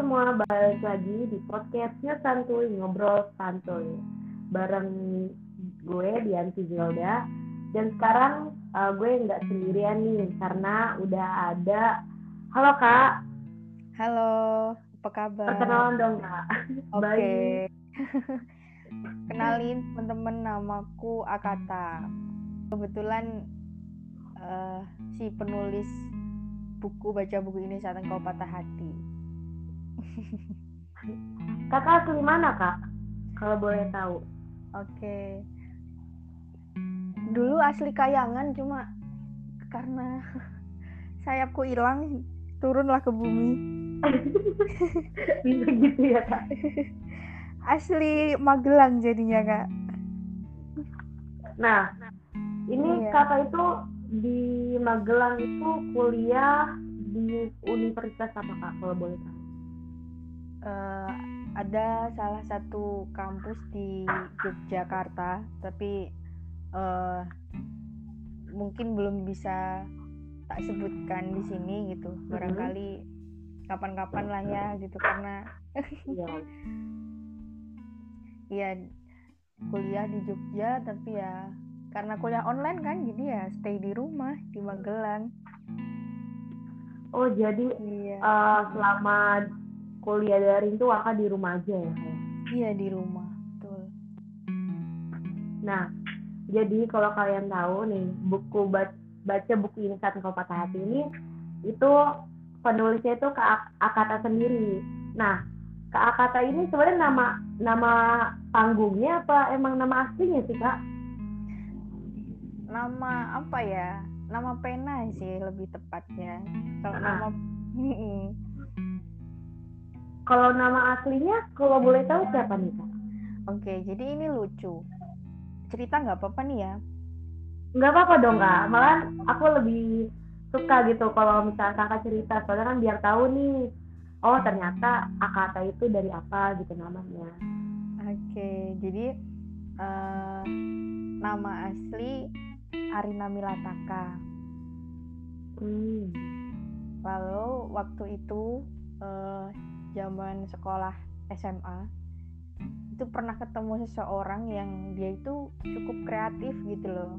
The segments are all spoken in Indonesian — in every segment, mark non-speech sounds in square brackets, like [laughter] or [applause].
semua, balik lagi di podcastnya Santuy Ngobrol Santuy. Bareng gue, Dianti Zilda. Dan sekarang uh, gue nggak sendirian nih Karena udah ada. Halo Kak. Halo, apa kabar? Perkenalan dong Kak. Oke. Okay. [laughs] Kenalin teman-teman namaku Akata. Kebetulan uh, si penulis buku baca buku ini saat engkau patah hati Kakak asli mana kak? Kalau boleh tahu. Oke. Dulu asli Kayangan cuma karena [laughs] sayapku hilang turunlah ke bumi. Bisa gitu ya kak? [laughs] Asli Magelang jadinya kak. Nah, ini iya. kakak itu di Magelang itu kuliah di universitas apa kak kalau boleh tahu? Uh, ada salah satu kampus di Yogyakarta tapi uh, mungkin belum bisa tak sebutkan di sini gitu. Barangkali kapan-kapan lah ya gitu karena iya. [laughs] Ya, kuliah di Jogja tapi ya karena kuliah online kan jadi ya stay di rumah di Magelang. Oh jadi iya. uh, selama kuliah daring tuh kakak di rumah aja ya iya di rumah betul. Nah jadi kalau kalian tahu nih buku baca buku ini saat engkau patah hati ini itu penulisnya itu kak Akata sendiri. Nah kak Akata ini sebenarnya nama nama panggungnya apa? Emang nama aslinya sih kak? Nama apa ya? Nama pena sih lebih tepatnya. Kalau nah. nama Kalau nama aslinya, kalau boleh tahu siapa nih kak? Oke, jadi ini lucu. Cerita nggak apa-apa nih ya? Nggak apa-apa dong kak. Malah aku lebih suka gitu kalau misalnya kakak cerita. Soalnya kan biar tahu nih, oh ternyata Akata itu dari apa gitu namanya. Oke, jadi uh, nama asli Arina Milataka. Hmm. Lalu waktu itu uh, zaman sekolah SMA itu pernah ketemu seseorang yang dia itu cukup kreatif gitu loh.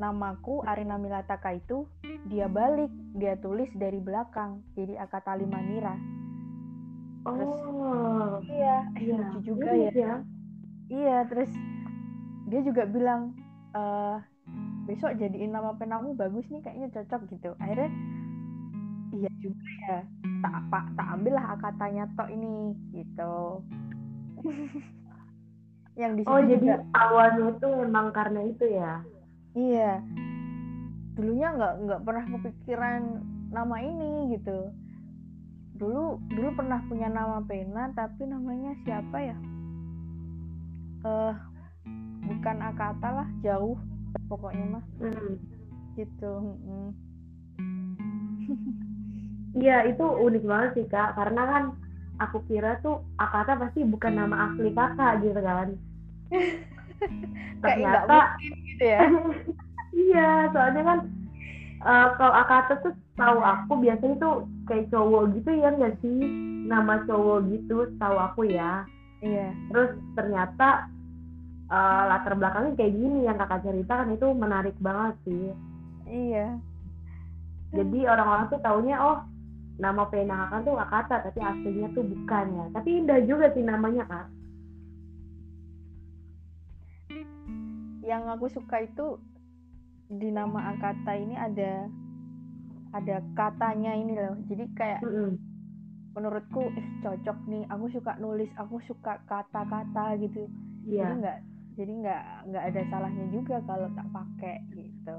Namaku Arina Milataka itu dia balik dia tulis dari belakang jadi Akatali Manira terus oh. iya iya. lucu juga ya. ya. iya. Terus dia juga bilang e, besok jadiin nama penamu bagus nih kayaknya cocok gitu. Akhirnya iya juga ya. Tak apa tak ambil lah katanya tok ini gitu. [laughs] Yang di oh jadi juga, awalnya itu memang karena itu ya? Iya. Dulunya nggak nggak pernah kepikiran nama ini gitu. Dulu dulu pernah punya nama pena tapi namanya siapa ya? Eh uh, bukan Akata lah jauh pokoknya mah. Mm. gitu mm. [laughs] Iya itu unik banget sih kak karena kan aku kira tuh Akata pasti bukan nama asli kakak gitu kan. [laughs] Ternyata gitu ya. [laughs] iya soalnya kan uh, kalau Akata tuh tahu aku biasanya tuh kayak cowok gitu ya nggak sih nama cowok gitu tahu aku ya. Iya. Terus ternyata uh, latar belakangnya kayak gini yang kakak ceritakan itu menarik banget sih. Iya. Jadi orang-orang tuh taunya oh nama penakan tuh Akata tapi aslinya tuh bukan ya. Tapi indah juga sih namanya kak. Yang aku suka itu di nama Akata ini ada ada katanya ini loh. Jadi kayak mm -hmm. menurutku eh cocok nih. Aku suka nulis aku suka kata-kata gitu. Yeah. jadi nggak jadi nggak nggak ada salahnya juga kalau tak pakai gitu.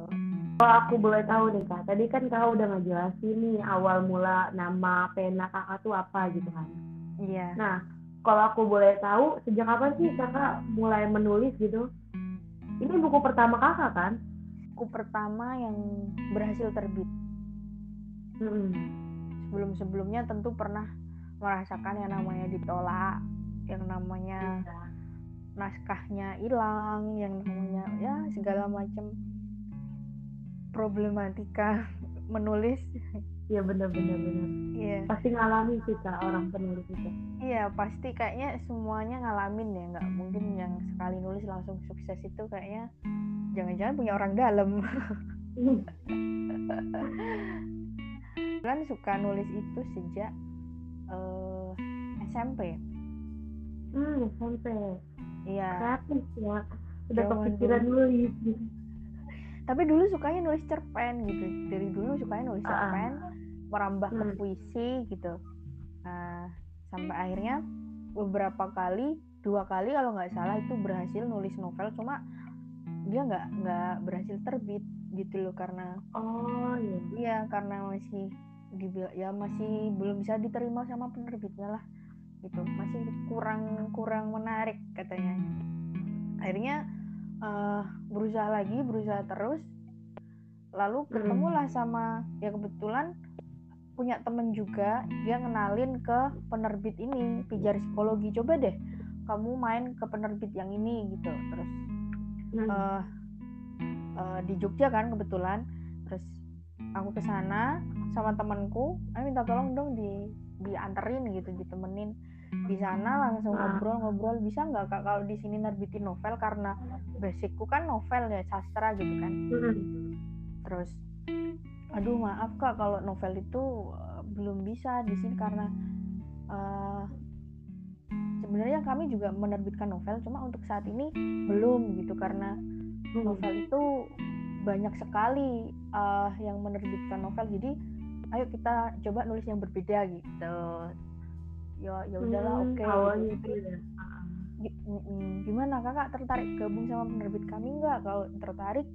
Kalau aku boleh tahu nih kak tadi kan kak udah ngejelasin nih awal mula nama pena kakak tuh apa gitu kan. Iya. Nah kalau aku boleh tahu sejak kapan sih kakak mulai menulis gitu? Ini buku pertama kakak kan? Buku pertama yang berhasil terbit. Hmm. sebelum sebelumnya tentu pernah merasakan yang namanya ditolak yang namanya iya naskahnya hilang yang namanya ya segala macam problematika [laughs] menulis Iya benar-benar benar. Iya. Pasti ngalamin sih kak orang penulis itu. Iya pasti kayaknya semuanya ngalamin ya nggak mungkin yang sekali nulis langsung sukses itu kayaknya jangan-jangan punya orang dalam. kan suka nulis itu sejak uh, eh, SMP. Hmm SMP. Iya. Kreatif ya. Udah kepikiran nulis. Gitu. Tapi dulu sukanya nulis cerpen gitu. Dari dulu sukanya nulis ah, ah. cerpen. Uh merambah ke hmm. puisi gitu nah, sampai akhirnya beberapa kali dua kali kalau nggak salah itu berhasil nulis novel cuma dia nggak nggak berhasil terbit gitu loh karena oh iya iya karena masih ya masih belum bisa diterima sama penerbitnya lah gitu. Masih kurang kurang menarik katanya. Akhirnya uh, berusaha lagi berusaha terus. Lalu hmm. ketemulah sama ya kebetulan punya temen juga dia ngenalin ke penerbit ini pijar psikologi. Coba deh kamu main ke penerbit yang ini gitu. Terus uh, uh, di Jogja kan kebetulan. Terus aku ke sana sama temanku aku minta tolong dong di dianterin gitu ditemenin. Di sana langsung ngobrol-ngobrol. Bisa nggak kak kalau di sini nerbitin novel? Karena basicku kan novel ya sastra gitu kan. Hmm. terus aduh maaf kak kalau novel itu uh, belum bisa di sini karena uh, sebenarnya kami juga menerbitkan novel cuma untuk saat ini belum gitu. Karena hmm. novel itu banyak sekali uh, yang menerbitkan novel. Jadi ayo kita coba nulis yang berbeda gitu. Ya ya udahlah hmm, oke okay, gitu. ya. gimana kakak? Tertarik gabung sama penerbit kami nggak? Kalau tertarik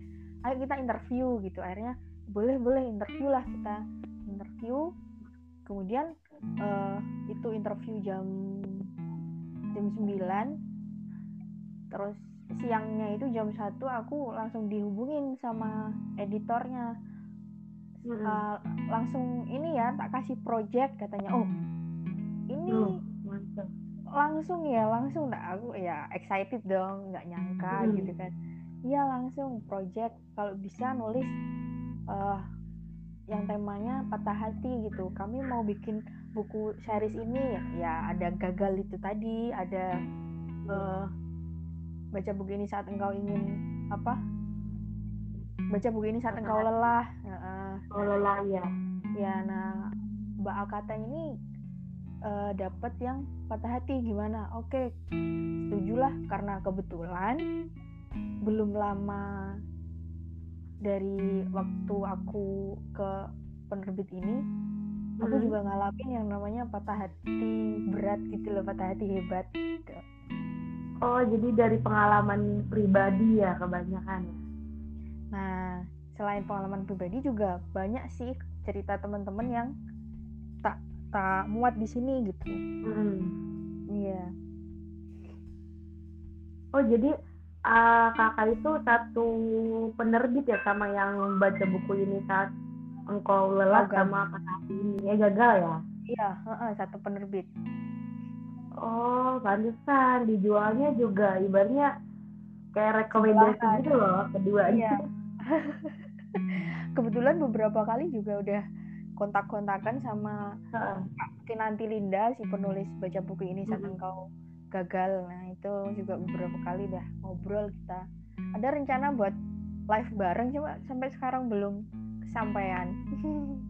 ayo kita interview gitu. Akhirnya boleh boleh interview lah kita. Interview kemudian uh, itu interview jam jam 9 terus siangnya itu jam satu aku langsung dihubungin sama editornya uh, langsung ini ya tak kasih project katanya. Oh ini oh, langsung ya langsung. Tak aku ya excited dong nggak nyangka hmm. gitu kan. Iya langsung project. Kalau bisa nulis uh, yang temanya patah hati gitu. Kami mau bikin buku series ini. Ya ada gagal itu tadi ada uh, baca buku ini saat engkau ingin apa baca buku ini saat engkau lelah. Uh, lelah ya ya nah mbak Akata ini uh, dapat yang patah hati. Gimana? Oke setujulah. Karena kebetulan belum lama dari waktu aku ke penerbit ini aku hmm. juga ngalamin yang namanya patah hati berat gitu loh patah hati hebat gitu. oh jadi dari pengalaman pribadi ya kebanyakan ya nah selain pengalaman pribadi juga banyak sih cerita teman-teman yang tak tak muat di sini gitu. Hmm. iya. Oh jadi uh, kakak itu satu penerbit ya sama yang baca buku ini saat engkau lelah oh, sama patah ini. Ya gagal ya? Iya uh, uh, satu penerbit. Oh pantesan. Dijualnya juga ibaratnya kayak rekomendasi gitu loh kedua iya. Kebetulan beberapa kali juga udah kontak-kontakan sama. Kinanti Linda si penulis baca buku ini saat hmm. engkau gagal. Nah itu juga beberapa kali dah ngobrol kita. Ada rencana buat live bareng cuma sampai sekarang belum kesampaian. [laughs]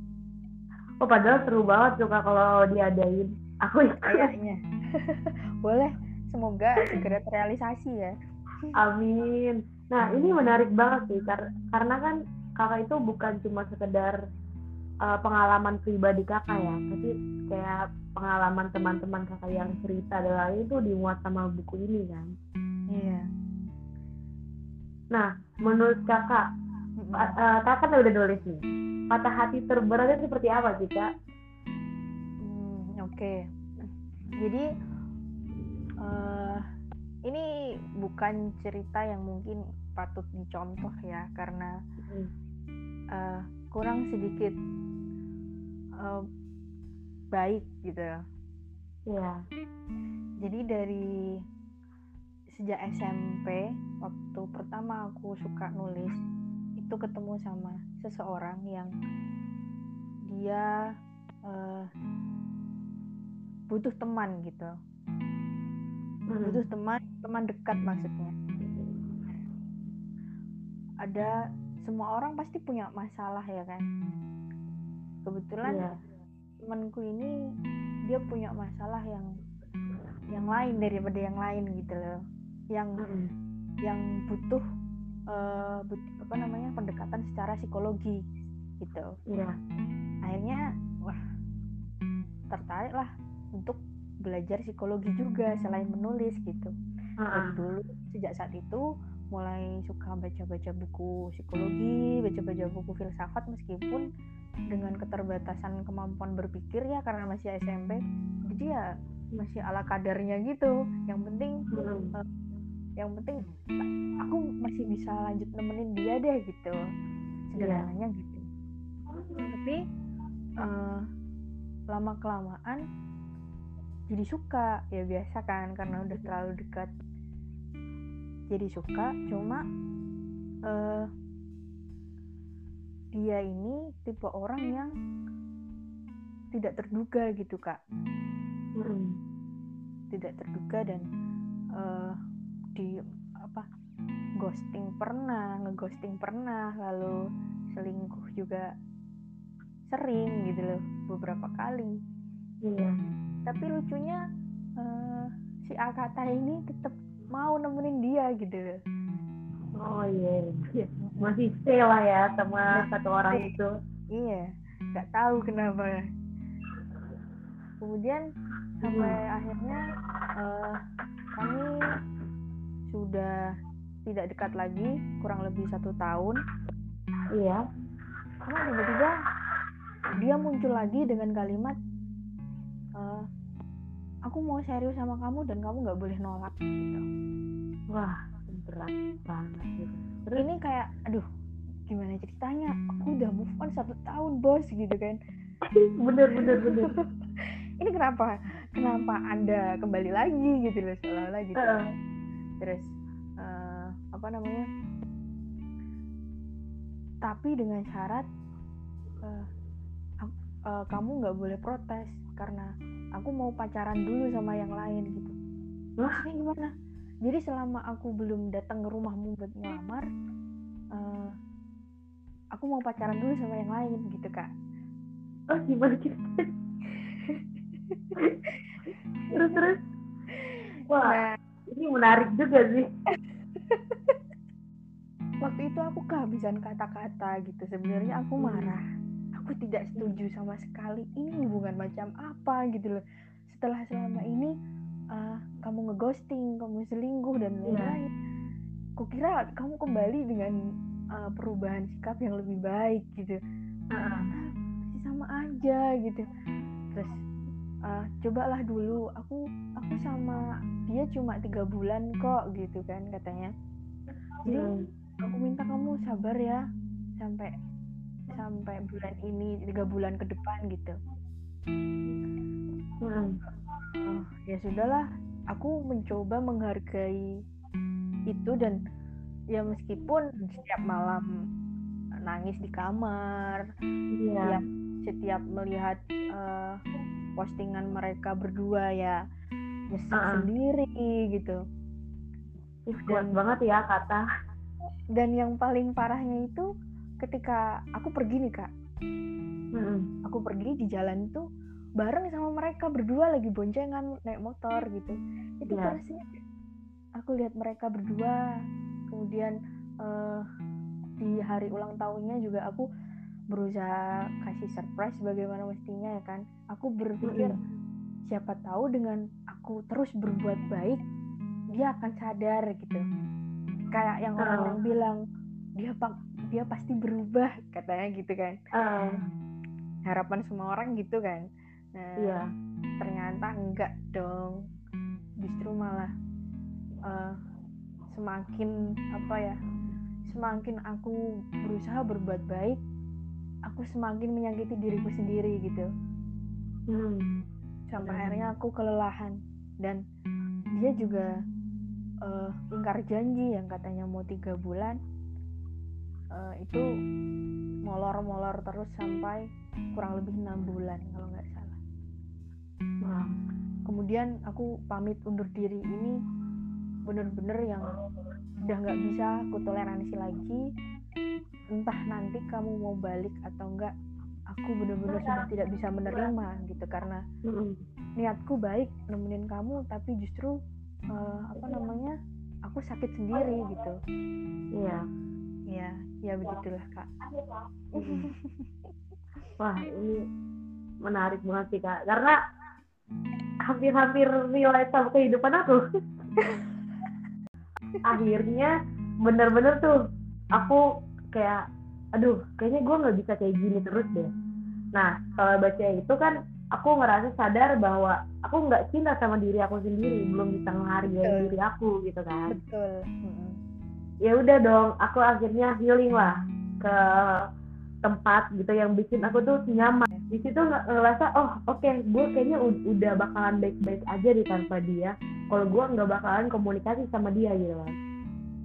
Oh padahal seru banget suka kalau diadain. Aku kayaknya [laughs] boleh. Semoga segera terrealisasi ya. Amin nah ini menarik banget sih karena kan kakak itu bukan cuma sekedar uh, pengalaman pribadi kakak ya tapi kayak pengalaman teman-teman kakak yang cerita adalah itu dimuat sama buku ini kan. Iya. Nah menurut kakak uh, kakak udah nulis nih patah hati terberatnya seperti apa sih kak? Hmm, oke. Okay. jadi uh, ini bukan cerita yang mungkin patut dicontoh ya karena uh, kurang sedikit uh, baik gitu. Ya jadi dari sejak SMP waktu pertama aku suka nulis itu ketemu sama seseorang yang dia uh, butuh teman gitu. Hmm. butuh teman teman dekat maksudnya ada semua orang pasti punya masalah ya kan kebetulan yeah. temanku ini dia punya masalah yang yang lain daripada yang lain gitu loh yang mm. yang butuh uh, but, apa namanya pendekatan secara psikologi gitu yeah. akhirnya wah tertarik lah untuk belajar psikologi juga selain menulis gitu uh -uh. dan dulu sejak saat itu mulai suka baca-baca buku psikologi, baca-baca buku filsafat meskipun dengan keterbatasan kemampuan berpikir ya karena masih SMP. Jadi ya masih ala kadarnya gitu. Yang penting hmm. uh, yang penting aku masih bisa lanjut nemenin dia deh gitu. Sederhananya yeah. gitu. Tapi uh, lama kelamaan jadi suka ya biasa kan karena udah terlalu dekat jadi suka cuma uh, dia ini tipe orang yang tidak terduga gitu kak. Hmm. tidak terduga dan uh, di apa ghosting pernah ngeghosting pernah lalu selingkuh juga sering gitu loh beberapa kali. Iya. Tapi lucunya uh, si Akata ini tetap mau nemenin dia gitu. Oh iya yeah. masih stay lah ya sama satu orang itu. Iya nggak tahu kenapa. Kemudian sampai hmm. akhirnya uh, kami sudah tidak dekat lagi kurang lebih satu tahun. Iya. Karena tiba-tiba dia muncul lagi dengan kalimat uh, aku mau serius sama kamu dan kamu nggak boleh nolak gitu. Wah berat banget gitu. Terus ini kayak aduh gimana ceritanya? Aku udah move on satu tahun bos gitu kan. Bener bener bener. [laughs] Ini kenapa? Kenapa anda kembali lagi gitu loh seolah-olah gitu. Uh. terus uh, apa namanya? Tapi dengan syarat uh, uh, kamu nggak boleh protes karena aku mau pacaran dulu sama yang lain gitu. Maksudnya gimana? Jadi selama aku belum datang ke rumahmu buat ngelamar uh, aku mau pacaran dulu sama yang lain gitu kak. Oh gimana gitu terus terus? Wah nah, ini menarik juga sih. [laughs] Waktu itu aku kehabisan kata-kata gitu. Sebenarnya aku marah aku tidak setuju sama sekali ini hubungan macam apa gitu loh. Setelah selama ini uh, kamu ngeghosting kamu selingkuh dan iya. lain-lain kukira kamu kembali dengan uh, perubahan sikap yang lebih baik gitu. Uh, masih sama aja gitu. Terus uh, cobalah dulu aku aku sama dia cuma tiga bulan kok gitu kan katanya. Jadi hmm. aku minta kamu sabar ya sampai sampai bulan ini tiga bulan ke depan gitu hmm. oh, ya sudahlah aku mencoba menghargai itu dan ya meskipun setiap malam nangis di kamar yeah. ya setiap melihat uh, postingan mereka berdua ya nyesek uh -uh. sendiri gitu Ih, kuat banget ya kata dan yang paling parahnya itu ketika aku pergi nih kak hmm. aku pergi di jalan tuh bareng sama mereka berdua lagi boncengan naik motor gitu itu yeah. sih aku lihat mereka berdua kemudian uh, di hari ulang tahunnya juga aku berusaha kasih surprise bagaimana mestinya ya kan aku berpikir mm -hmm. siapa tahu dengan aku terus berbuat baik dia akan sadar gitu kayak yang orang-orang uh. bilang dia pak dia pasti berubah katanya gitu kan uh. harapan semua orang gitu kan nah yeah. ternyata enggak dong justru malah uh, semakin apa ya semakin aku berusaha berbuat baik aku semakin menyakiti diriku sendiri gitu hmm. sampai hmm. akhirnya aku kelelahan dan dia juga uh, ingkar janji yang katanya mau tiga bulan uh, itu molor-molor terus sampai kurang lebih enam bulan kalau nggak salah. Nah, kemudian aku pamit undur diri ini bener-bener yang udah nggak bisa aku toleransi lagi. Entah nanti kamu mau balik atau enggak aku bener-bener sudah tidak bisa menerima gitu karena niatku baik nemenin kamu tapi justru uh, apa namanya aku sakit sendiri gitu. Iya iya ya begitulah kak. [laughs] Wah ini menarik banget sih kak. Karena hampir-hampir relate sama kehidupan aku. [laughs] Akhirnya bener-bener tuh aku kayak aduh kayaknya gue nggak bisa kayak gini terus deh. Nah kalau baca itu kan aku ngerasa sadar bahwa aku nggak cinta sama diri aku sendiri belum bisa menghargai diri aku gitu kan. Betul ya udah dong aku akhirnya healing lah ke tempat gitu yang bikin aku tuh nyaman. Di situ ngerasa oh oke okay, gue kayaknya udah bakalan baik-baik aja di tanpa dia. Kalau gue nggak bakalan komunikasi sama dia gitu kan.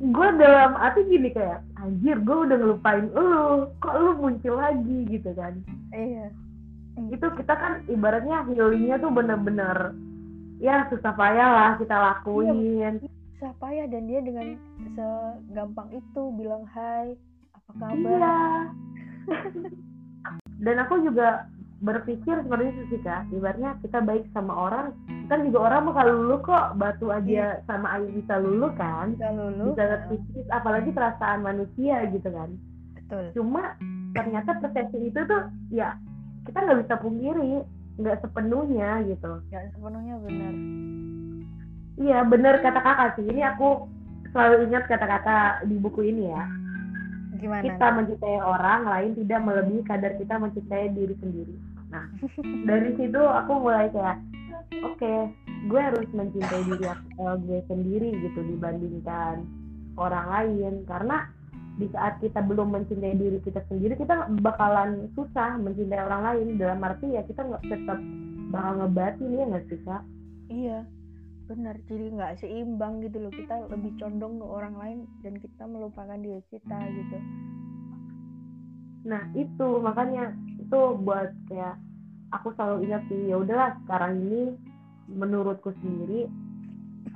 Gue dalam hati gini kayak anjir gue udah ngelupain lu kok lu muncul lagi gitu kan. Iya. Itu kita kan ibaratnya healingnya tuh bener-bener ya susah payah lah kita lakuin. Iya, susah payah dan dia dengan segampang itu bilang hai apa kabar? Iya. dan aku juga berpikir seperti itu sih kak. Ibaratnya kita baik sama orang kan juga orang bakal lulu kok. Batu aja iya. sama air bisa lulu kan? Bisa lulu bisa terkikis apalagi perasaan manusia gitu kan. Betul. Cuma ternyata persepsi itu tuh ya kita nggak bisa pungkiri nggak sepenuhnya gitu. Nggak sepenuhnya benar iya benar kata kakak sih. Ini aku selalu ingat kata-kata di buku ini ya. Gimana? kita mencintai orang lain tidak melebihi kadar kita mencintai diri sendiri. Nah dari situ aku mulai kayak oke okay, gue harus mencintai diri aku, gue sendiri gitu dibandingkan orang lain. Karena di saat kita belum mencintai diri kita sendiri kita bakalan susah mencintai orang lain. Dalam arti ya kita nggak tetap bakal ngebatin ya nggak sih kak? Iya benar jadi nggak seimbang gitu loh. Kita lebih condong ke orang lain dan kita melupakan diri kita gitu. Nah itu makanya itu buat kayak aku selalu ingat sih ya udahlah sekarang ini menurutku sendiri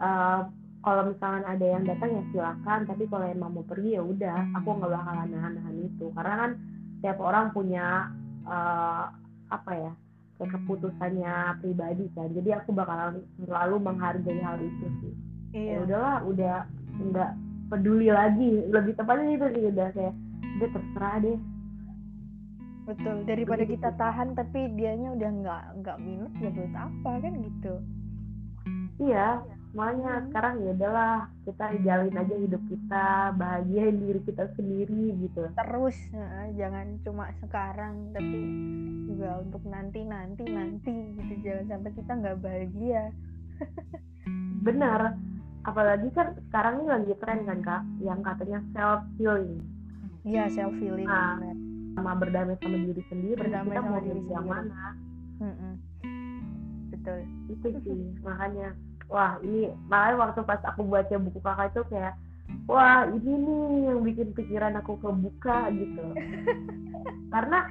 uh, kalau misalkan ada yang datang ya silakan tapi kalau emang mau pergi ya udah aku nggak bakalan nahan-nahan itu. Karena kan tiap orang punya uh, apa ya kayak keputusannya pribadi kan. Jadi aku bakalan selalu menghargai hal itu sih. Ya iya. ya udahlah udah nggak peduli lagi. Lebih tepatnya itu sih udah kayak udah terserah deh. Betul daripada kita tahan tapi dianya udah nggak nggak minus ya buat apa kan gitu. Iya semuanya. Hmm. sekarang ya udahlah kita jalin aja hidup kita bahagiain diri kita sendiri gitu. Terus nah, jangan cuma sekarang tapi juga untuk nanti nanti nanti gitu. Jangan sampai kita nggak bahagia. [laughs] Benar. Apalagi kan sekarang ini lagi tren kan kak yang katanya self healing iya self healing nah, sama berdamai sama diri sendiri berdamai kita sama mau diri yang mana? Mm betul. Itu sih makanya wah ini makanya waktu pas aku baca buku kakak itu kayak wah ini nih yang bikin pikiran aku kebuka gitu. [laughs] Karena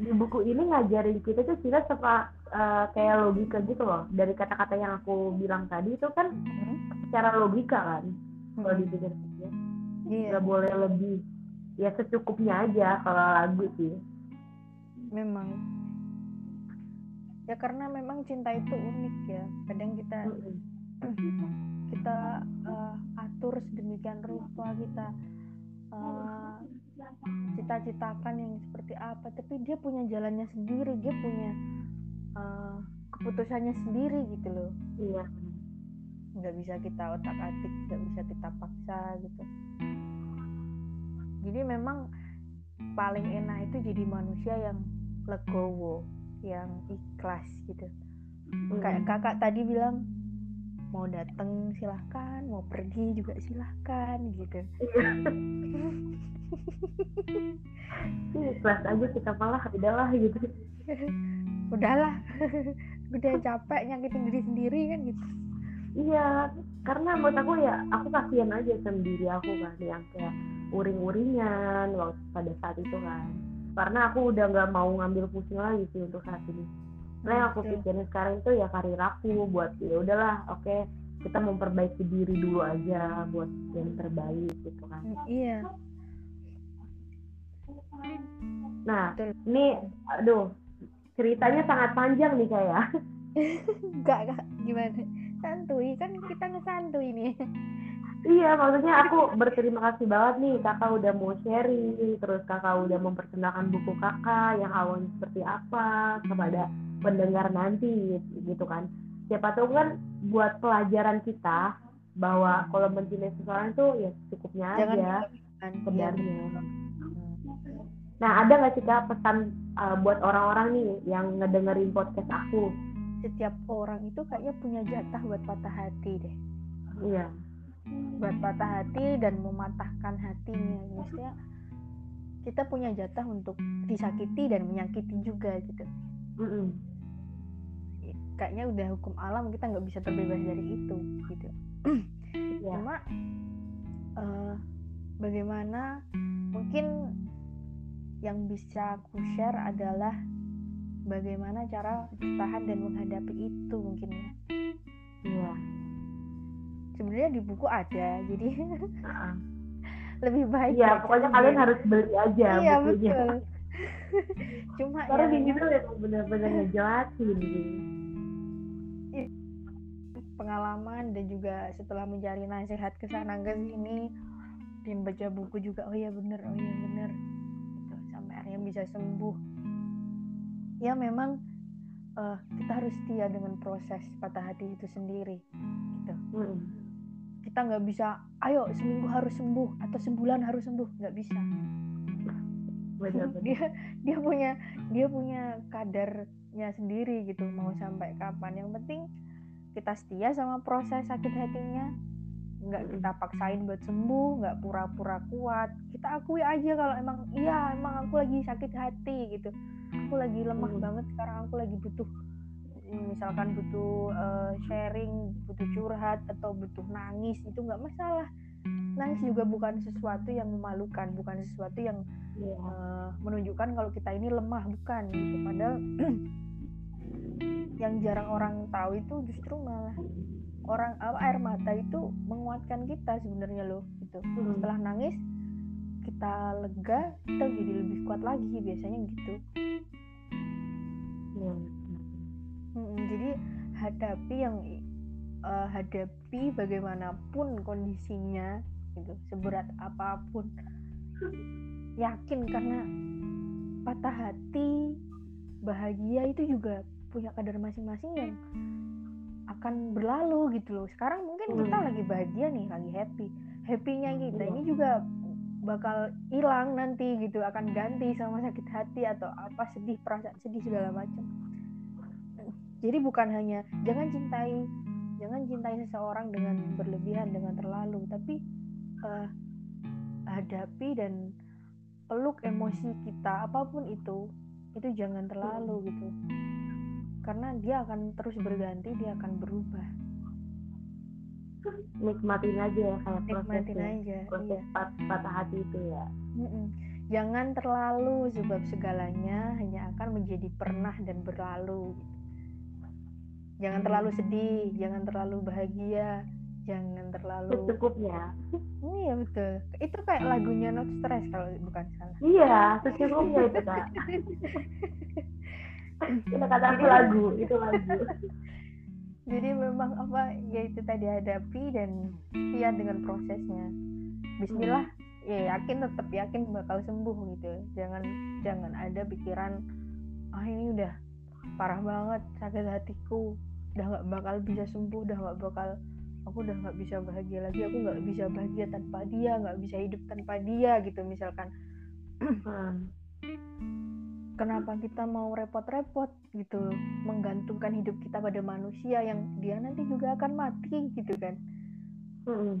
di buku ini ngajarin kita tuh kita suka uh, kayak logika gitu loh. Dari kata-kata yang aku bilang tadi itu kan hmm. secara logika kan hmm. kalau dipikir-pikir. Iya. nggak boleh lebih ya secukupnya aja kalau lagu sih. Memang. Ya karena memang cinta itu unik ya. Kadang kita kita uh, atur sedemikian rupa kita uh, cita-citakan yang seperti apa. Tapi dia punya jalannya sendiri dia punya uh, keputusannya sendiri gitu loh. Iya. Nggak bisa kita otak atik nggak bisa kita paksa gitu. Jadi memang paling enak itu jadi manusia yang legowo yang ikhlas gitu. Kayak kakak tadi bilang mau datang silahkan mau pergi juga silahkan gitu. [laughs] Ikhlas aja kita malah udahlah gitu. [laughs] Udahlah [laughs] udah capek nyakitin diri sendiri kan gitu. Iya karena buat aku ya aku kasihan aja sama diri aku kan yang kayak uring-uringan waktu pada saat itu kan. Karena aku udah nggak mau ngambil pusing lagi sih untuk saat ini karena yang aku pikirin sekarang itu ya karir aku buat ya udahlah oke okay, kita memperbaiki diri dulu aja buat yang terbaik gitu kan. Iya. Nah ini aduh ceritanya sangat panjang nih kayak [laughs] enggak enggak gimana? Santuy kan kita ngesantuy nih. Iya maksudnya aku berterima kasih banget nih kakak udah mau sharing terus kakak udah memperkenalkan buku kakak yang awalnya seperti apa kepada pendengar nanti gitu kan. Siapa tahu kan buat pelajaran kita bahwa kalau mencintai seseorang itu ya cukupnya Jangan aja sebenarnya. Ya. nah ada nggak sih kak pesan uh, buat orang-orang nih yang ngedengerin podcast aku? Setiap orang itu kayaknya punya jatah buat patah hati deh. Iya. Buat patah hati dan mematahkan hatinya. Maksudnya kita punya jatah untuk disakiti dan menyakiti juga gitu. Mm -mm kayaknya udah hukum alam kita nggak bisa terbebas dari itu gitu. [clears throat] Ya. cuma uh, bagaimana mungkin yang bisa aku share adalah bagaimana cara bertahan dan menghadapi itu mungkin ya. Iya. Sebenarnya di buku ada jadi [laughs] lebih baik ya pokoknya kalian harus beli aja iya bukunya. betul. [laughs] Cuma karena ya, di situ benar-benar ngejelasin pengalaman dan juga setelah mencari nasihat ke sana ke sini dan baca buku juga oh ya bener oh ya bener gitu sampai akhirnya bisa sembuh. Ya memang uh, kita harus setia dengan proses patah hati itu sendiri gitu. Hmm. kita nggak bisa ayo seminggu harus sembuh atau sebulan harus sembuh nggak bisa. [laughs] Dia dia punya dia punya kadarnya sendiri gitu mau sampai kapan. Yang penting kita setia sama proses sakit hatinya. Nggak kita paksain buat sembuh nggak pura-pura kuat. Kita akui aja kalau emang iya emang aku lagi sakit hati gitu. Aku lagi lemah hmm. banget sekarang aku lagi butuh misalkan butuh uh, sharing butuh curhat atau butuh nangis itu nggak masalah. Nangis juga bukan sesuatu yang memalukan bukan sesuatu yang uh, menunjukkan kalau kita ini lemah bukan gitu. Padahal [clears throat] [clears throat] yang jarang orang tahu itu justru malah orang apa air mata itu menguatkan kita sebenarnya loh gitu hmm. setelah nangis kita lega kita jadi lebih kuat lagi biasanya gitu hmm. Hmm, jadi hadapi yang uh, hadapi bagaimanapun kondisinya gitu seberat apa pun yakin karena patah hati bahagia itu juga punya kadar masing-masing yang akan berlalu gitu loh. Sekarang mungkin kita hmm. lagi bahagia nih lagi happy. Happynya kita ini juga bakal hilang nanti gitu akan ganti sama sakit hati atau apa sedih perasaan sedih segala macam. Jadi bukan hanya jangan cintai jangan cintai seseorang dengan berlebihan dengan terlalu tapi uh, hadapi dan peluk emosi kita apa pun itu itu jangan terlalu gitu karena dia akan terus berganti dia akan berubah. [laughs] Nikmatin aja ya kayak nikmatin proses aja proses iya. pat patah hati itu ya. Mm-mm. jangan terlalu sebab segalanya hanya akan menjadi pernah dan berlalu. Jangan terlalu sedih jangan terlalu bahagia jangan terlalu secukupnya. Iya betul. Itu kayak lagunya not stress kalau bukan salah. Iya secukupnya itu kak [laughs] itu kata aku lagu itu lagu. [laughs] Jadi memang apa ya itu tadi hadapi dan setia dengan prosesnya. Bismillah ya yakin tetap yakin bakal sembuh gitu. Jangan jangan ada pikiran ah ini udah parah banget sakit hatiku. Udah nggak bakal bisa sembuh udah nggak bakal aku udah nggak bisa bahagia lagi aku nggak bisa bahagia tanpa dia nggak bisa hidup tanpa dia gitu misalkan. [clears throat] Hmm kenapa kita mau repot-repot gitu menggantungkan hidup kita pada manusia yang dia nanti juga akan mati gitu kan? Hmm.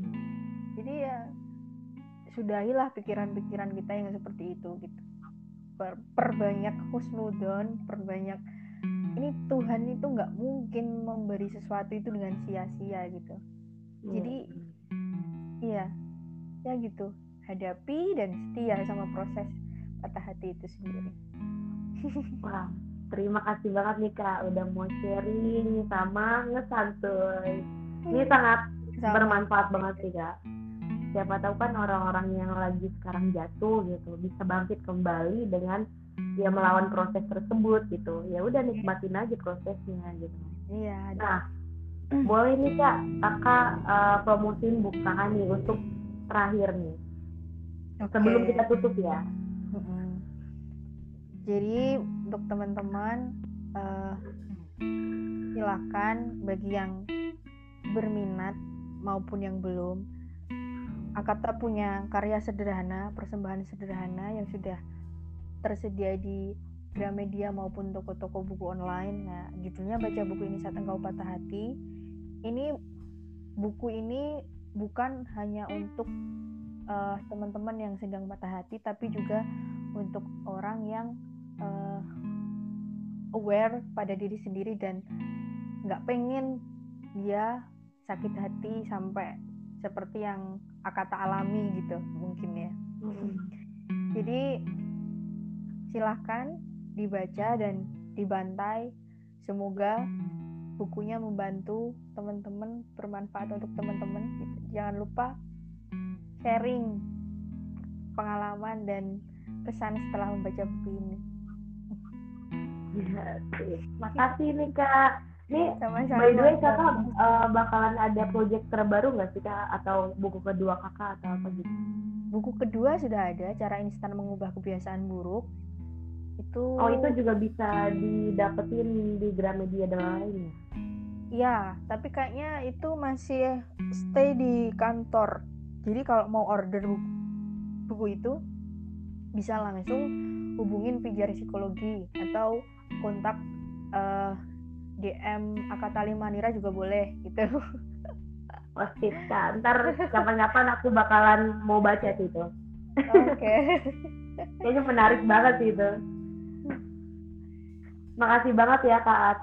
jadi ya sudahilah pikiran-pikiran kita yang seperti itu gitu. Per perbanyak husnudon perbanyak ini Tuhan itu nggak mungkin memberi sesuatu itu dengan sia-sia gitu. Jadi iya ya gitu. Hadapi dan setia sama proses patah hati itu sendiri. Wah, terima kasih banget nih kak udah mau sharing sama ngesantuy. Ini sangat sama. bermanfaat banget sih kak. Siapa tahu kan orang-orang yang lagi sekarang jatuh gitu bisa bangkit kembali dengan dia melawan proses tersebut gitu. Ya udah nikmatin aja prosesnya gitu. Iya. Nah, boleh nih kak kakak uh, promosiin bukaan nih untuk terakhir nih okay. sebelum kita tutup ya jadi untuk teman-teman uh, silakan bagi yang berminat maupun yang belum Akata punya karya sederhana persembahan sederhana yang sudah tersedia di Gramedia maupun toko-toko buku online. Nah, judulnya baca buku ini saat engkau patah hati ini buku ini bukan hanya untuk uh, teman-teman yang sedang patah hati tapi juga untuk orang yang uh, aware pada diri sendiri dan nggak pengen dia sakit hati sampai seperti yang Akata alami gitu mungkin ya. Mm-hmm. Jadi silahkan dibaca dan dibantai. Semoga bukunya membantu teman-teman bermanfaat untuk teman-teman gitu. jangan lupa sharing pengalaman dan kesan setelah membaca buku ini ya, makasih nih kak. Nih sama-sama by the way kakak uh, bakalan ada project terbaru nggak sih kak? Atau buku kedua kakak atau apa gitu? Buku kedua sudah ada cara instan mengubah kebiasaan buruk. Itu oh itu juga bisa didapetin di Gramedia dan lain ya? Ya tapi kayaknya itu masih stay di kantor. Jadi kalau mau order buku, buku itu bisa langsung hubungin pijar psikologi atau kontak uh, eh, DM Akatali Manira juga boleh gitu [laughs] Oh sip, ntar kapan-kapan aku bakalan mau baca sih itu. Oke. Okay. [laughs] Kayaknya menarik banget sih itu [laughs] makasih banget ya Kak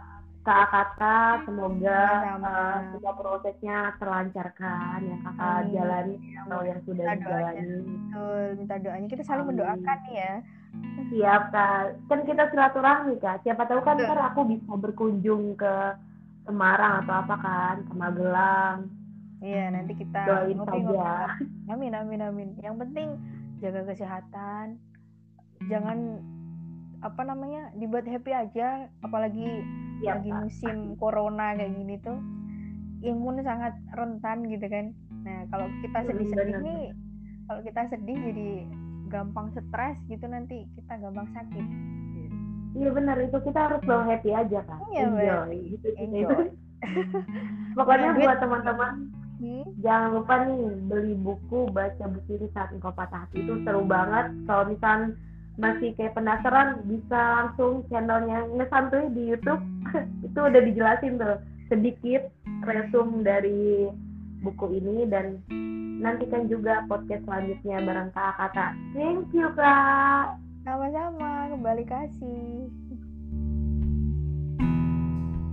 Kak Kata, semoga uh, semua prosesnya terlancarkan yang kakak Amin. jalani atau yang sudah minta dijalani. Betul, minta doanya. Kita saling Amin. mendoakan nih ya. Siap kak. Kan kita silaturahmi kak. Siapa tahu kan ntar aku bisa berkunjung ke Semarang atau apa kan, ke Magelang. Iya, nanti kita doain saja. Amin, amin, amin. Yang penting jaga kesehatan. Jangan apa namanya dibuat happy aja apalagi ya, lagi musim corona kayak gini tuh imun sangat rentan gitu kan. Nah kalau kita hmm, sedih-sedih nih kalau kita sedih jadi gampang stres gitu nanti kita gampang sakit. Iya benar. Itu kita harus bawa happy aja kan iya, enjoy. Gitu, enjoy. [laughs] pokoknya nah, buat teman-teman hmm? jangan lupa nih beli buku baca buku ini saat engkau patah hati. Itu seru banget. Kalau misalnya masih kayak penasaran bisa langsung channelnya ngesantuy di YouTube [laughs] itu udah dijelasin tuh sedikit resum dari buku ini dan nantikan juga podcast selanjutnya bareng Kak Kata. Thank you Kak. Sama-sama, kembali kasih.